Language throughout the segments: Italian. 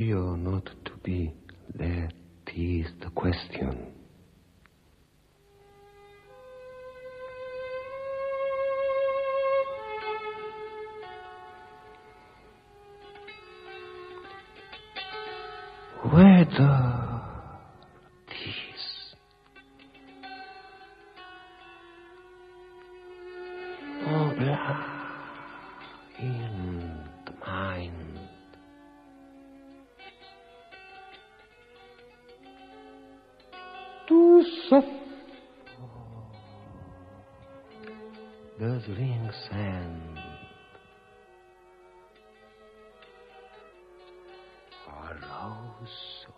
You're not to be. That is the question. Whether this soft guzzling sand. Arouse of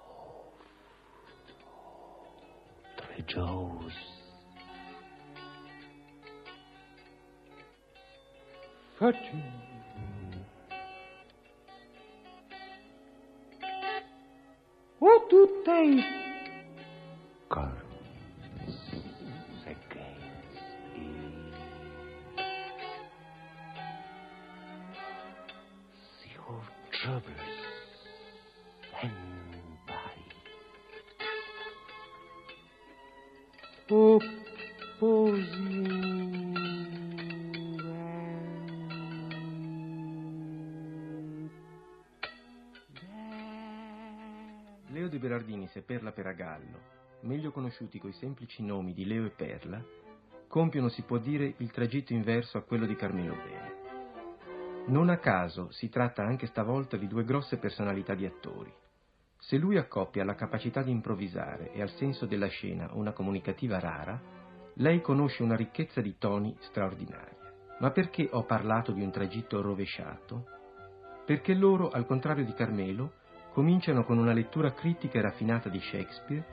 rejoice. Fortune. What to taste. Leo de Berardinis e Perla Peragallo, meglio conosciuti coi semplici nomi di Leo e Perla, compiono, si può dire, il tragitto inverso a quello di Carmelo Bene. Non a caso si tratta anche stavolta di due grosse personalità di attori. Se lui accoppia la capacità di improvvisare e al senso della scena una comunicativa rara, lei conosce una ricchezza di toni straordinaria. Ma perché ho parlato di un tragitto rovesciato? Perché loro, al contrario di Carmelo, cominciano con una lettura critica e raffinata di Shakespeare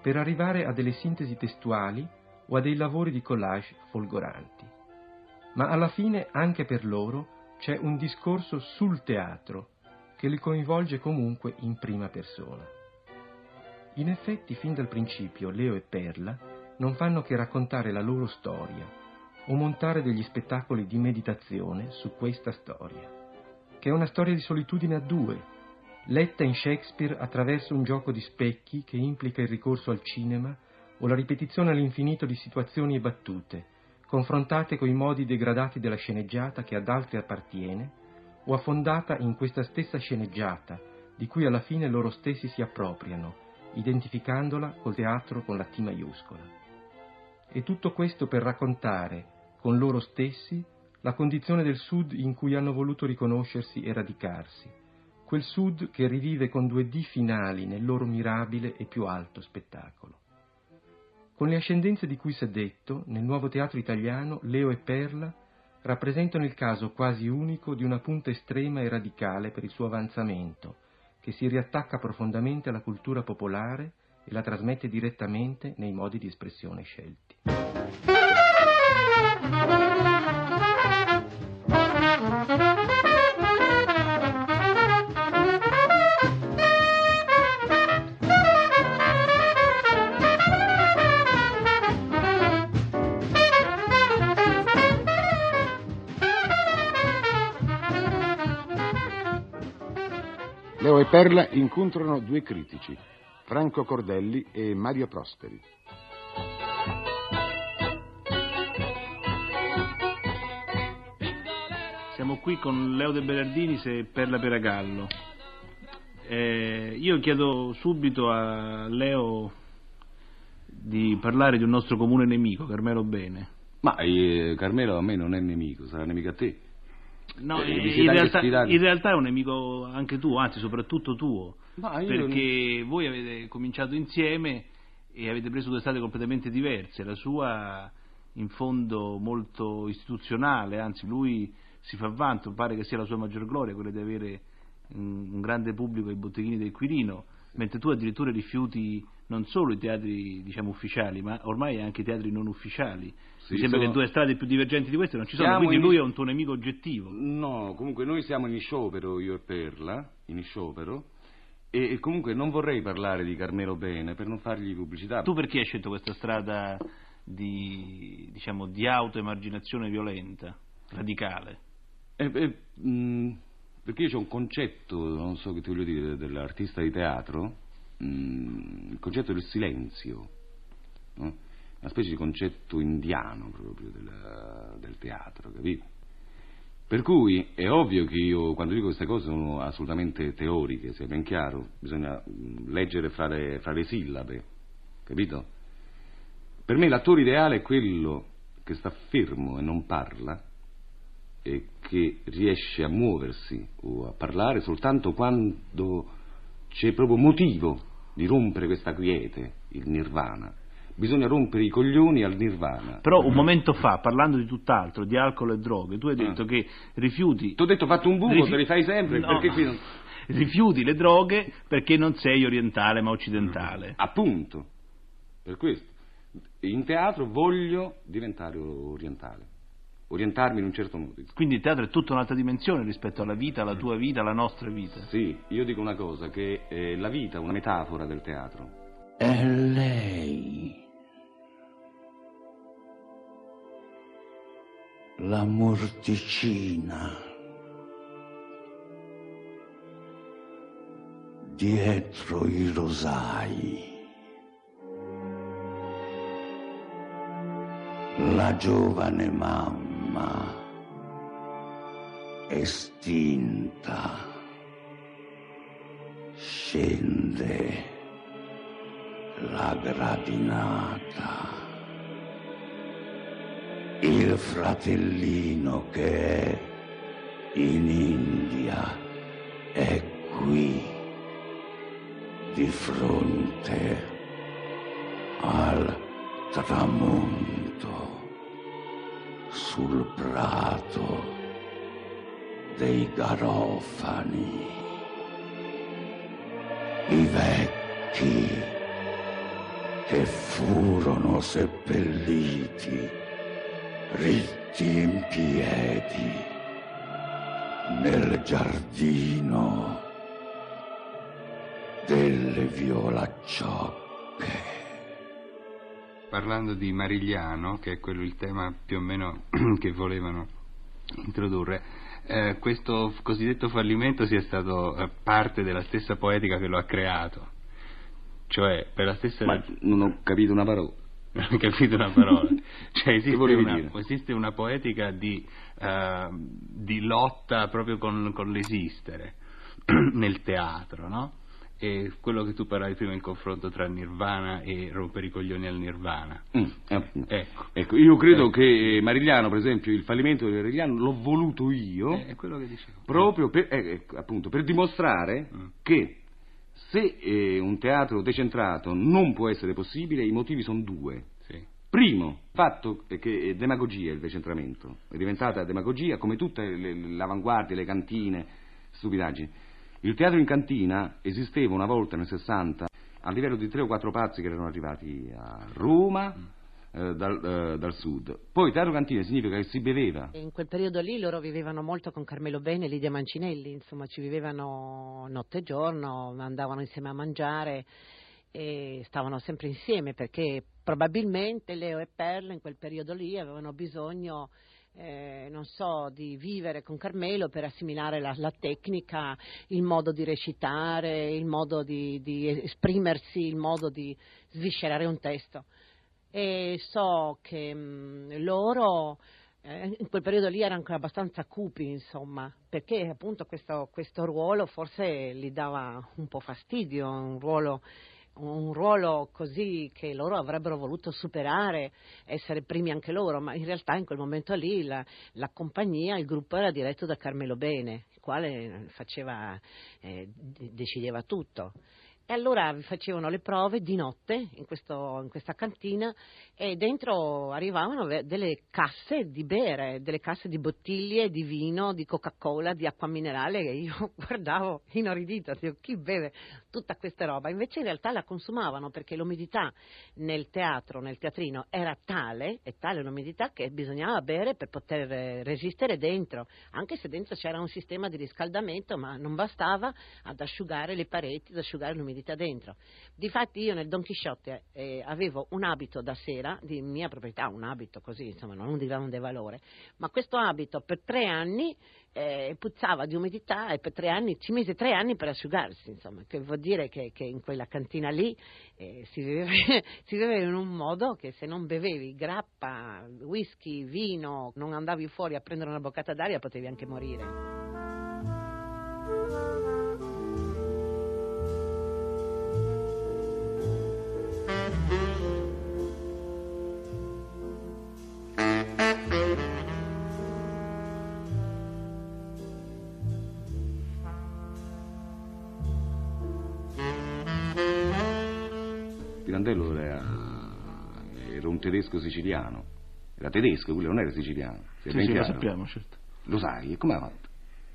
per arrivare a delle sintesi testuali o a dei lavori di collage folgoranti. Ma alla fine anche per loro c'è un discorso sul teatro che li coinvolge comunque in prima persona. In effetti, fin dal principio, Leo e Perla non fanno che raccontare la loro storia o montare degli spettacoli di meditazione su questa storia, che è una storia di solitudine a due, letta in Shakespeare attraverso un gioco di specchi che implica il ricorso al cinema o la ripetizione all'infinito di situazioni e battute, confrontate coi modi degradati della sceneggiata che ad altri appartiene, o affondata in questa stessa sceneggiata, di cui alla fine loro stessi si appropriano, identificandola col teatro con la T maiuscola. E tutto questo per raccontare, con loro stessi, la condizione del Sud in cui hanno voluto riconoscersi e radicarsi, quel Sud che rivive con due D finali nel loro mirabile e più alto spettacolo. Con le ascendenze di cui si è detto, nel nuovo teatro italiano Leo e Perla rappresentano il caso quasi unico di una punta estrema e radicale per il suo avanzamento, che si riattacca profondamente alla cultura popolare e la trasmette direttamente nei modi di espressione scelti. E Perla incontrano due critici, Franco Cordelli e Mario Prosperi. Siamo qui con Leo De Berardinis e Perla Peragallo. Eh, io chiedo subito a Leo di parlare di un nostro comune nemico, Carmelo Bene. Ma eh, Carmelo a me non è nemico, sarà nemico a te. No, Eh, in, realtà, in realtà è un nemico anche tu, anzi soprattutto tuo, Ma io perché voi avete cominciato insieme e avete preso due strade completamente diverse, la sua in fondo molto istituzionale, anzi lui si fa vanto, pare che sia la sua maggior gloria quella di avere un, un grande pubblico ai botteghini del Quirino, mentre tu addirittura rifiuti non solo i teatri diciamo ufficiali, ma ormai anche i teatri non ufficiali. Sì, Mi sembra sono- che due strade più divergenti di queste non ci sono, Siamo quindi in- lui è un tuo nemico oggettivo. No, comunque noi siamo in sciopero, io e Perla, in sciopero, e, e comunque non vorrei parlare di Carmelo Bene per non fargli pubblicità. Tu perché hai scelto questa strada di, diciamo, di autoemarginazione violenta, radicale? Eh, eh, mh, Perché io ho un concetto, non so che ti voglio dire, dell'artista di teatro, mm, il concetto del silenzio, no? una specie di concetto indiano proprio del, del teatro, capito? Per cui è ovvio che io, quando dico queste cose, sono assolutamente teoriche, sia ben chiaro, bisogna mm, leggere fra le, fra le sillabe, capito? Per me l'attore ideale è quello che sta fermo e non parla e che riesce a muoversi o a parlare soltanto quando c'è proprio motivo di rompere questa quiete, il nirvana bisogna rompere i coglioni al nirvana. Però un momento fa, parlando di tutt'altro, di alcol e droghe, tu hai detto ah. che rifiuti... Ti ho detto fatto un buco, rifi... te li fai sempre, no. perché qui non... Rifiuti le droghe perché non sei orientale ma occidentale. Appunto, per questo. In teatro voglio diventare orientale orientarmi in un certo modo. Quindi il teatro è tutta un'altra dimensione rispetto alla vita, alla tua vita, alla nostra vita. Sì, io dico una cosa, che eh, la vita è una metafora del teatro. È lei la morticina dietro i rosai. La giovane mamma estinta scende la gradinata. Il fratellino che è in India è qui di fronte al tramonto sul prato dei garofani. I vecchi che furono seppelliti ritti in piedi nel giardino delle violacciocche. Parlando di Marigliano, che è quello il tema più o meno che volevano introdurre, eh, questo cosiddetto fallimento sia stato eh, parte della stessa poetica che lo ha creato. Cioè, per la stessa... Ma non ho capito una parola non hai capito una parola. Cioè, esiste, una, esiste una, poetica di, uh, di lotta proprio con, con l'esistere nel teatro, no? E quello che tu parlavi prima, il confronto tra Nirvana e rompere i coglioni al Nirvana. Mm, eh, ecco. ecco. io credo eh. che Marigliano, per esempio, il fallimento di Marigliano l'ho voluto io. Eh, è quello che dicevo. Proprio per, eh, ecco, appunto, per dimostrare mm. che se eh, un teatro decentrato non può essere possibile, i motivi sono due. Sì. Primo, il fatto che è demagogia il decentramento, è diventata demagogia come tutte le, le avanguardie, le cantine, stupidaggini. Il teatro in cantina esisteva una volta nel 60 a livello di tre o quattro pazzi che erano arrivati a Roma, mm eh, dal, eh, dal, sud. Poi teatro cantine significa che si beveva. In quel periodo lì loro vivevano molto con Carmelo Bene e Lidia Mancinelli, insomma ci vivevano notte e giorno, andavano insieme a mangiare e stavano sempre insieme perché probabilmente Leo e Perla in quel periodo lì avevano bisogno eh, non so, di vivere con Carmelo per assimilare la, la tecnica, il modo di recitare, il modo di, di, esprimersi, il modo di sviscerare un testo. E so che mh, mm, loro eh, in quel periodo lì erano ancora abbastanza cupi, insomma, perché appunto questo, questo, ruolo forse gli dava un po' fastidio, un ruolo, un ruolo così che loro avrebbero voluto superare, essere primi anche loro, ma in realtà in quel momento lì la, la compagnia, il gruppo era diretto da Carmelo Bene, il quale faceva, eh, decideva tutto. E allora facevano le prove di notte in, questo, in, questa cantina e dentro arrivavano delle casse di bere, delle casse di bottiglie di vino, di Coca-Cola, di acqua minerale che io guardavo inorridita, dico chi beve tutta questa roba? Invece in realtà la consumavano perché l'umidità nel teatro, nel teatrino era tale, e tale l'umidità che bisognava bere per poter resistere dentro, anche se dentro c'era un sistema di riscaldamento ma non bastava ad asciugare le pareti, ad asciugare l'umidità umidità dentro. Difatti io nel Don Chisciotte eh, avevo un abito da sera di mia proprietà, un abito così, insomma, non di grande valore, ma questo abito per tre anni eh, puzzava di umidità e per tre anni, ci mise tre anni per asciugarsi, insomma, che vuol dire che, che in quella cantina lì eh, si, viveva, si, viveva, in un modo che se non bevevi grappa, whisky, vino, non andavi fuori a prendere una boccata d'aria potevi anche morire. Pirandello era, era un tedesco siciliano, era tedesco, quello non era siciliano. Sì, sì, lo sappiamo, certo. Lo sai, e come ha fatto?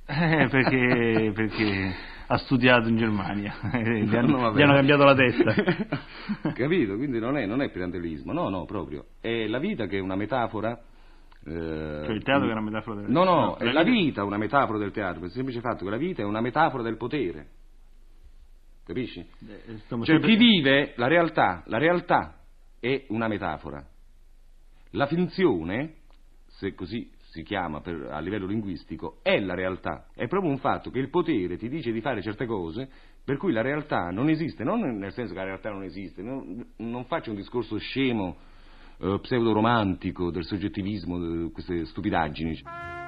Eh, perché, perché ha studiato in Germania, gli, hanno, gli hanno cambiato la testa. Capito? Quindi non è, non è pirandellismo, no, no, proprio. È la vita che è una metafora eh, cioè il teatro che è una metafora del No, no, no è la vita una metafora del teatro, per il semplice fatto che la vita è una metafora del potere. Capisci? Eh, cioè sempre... chi vive la realtà, la realtà è una metafora. La finzione, se così si chiama per, a livello linguistico, è la realtà. È proprio un fatto che il potere ti dice di fare certe cose per cui la realtà non esiste, non nel senso che la realtà non esiste, non, non faccio un discorso scemo, eh, pseudo-romantico del soggettivismo, di queste stupidaggini.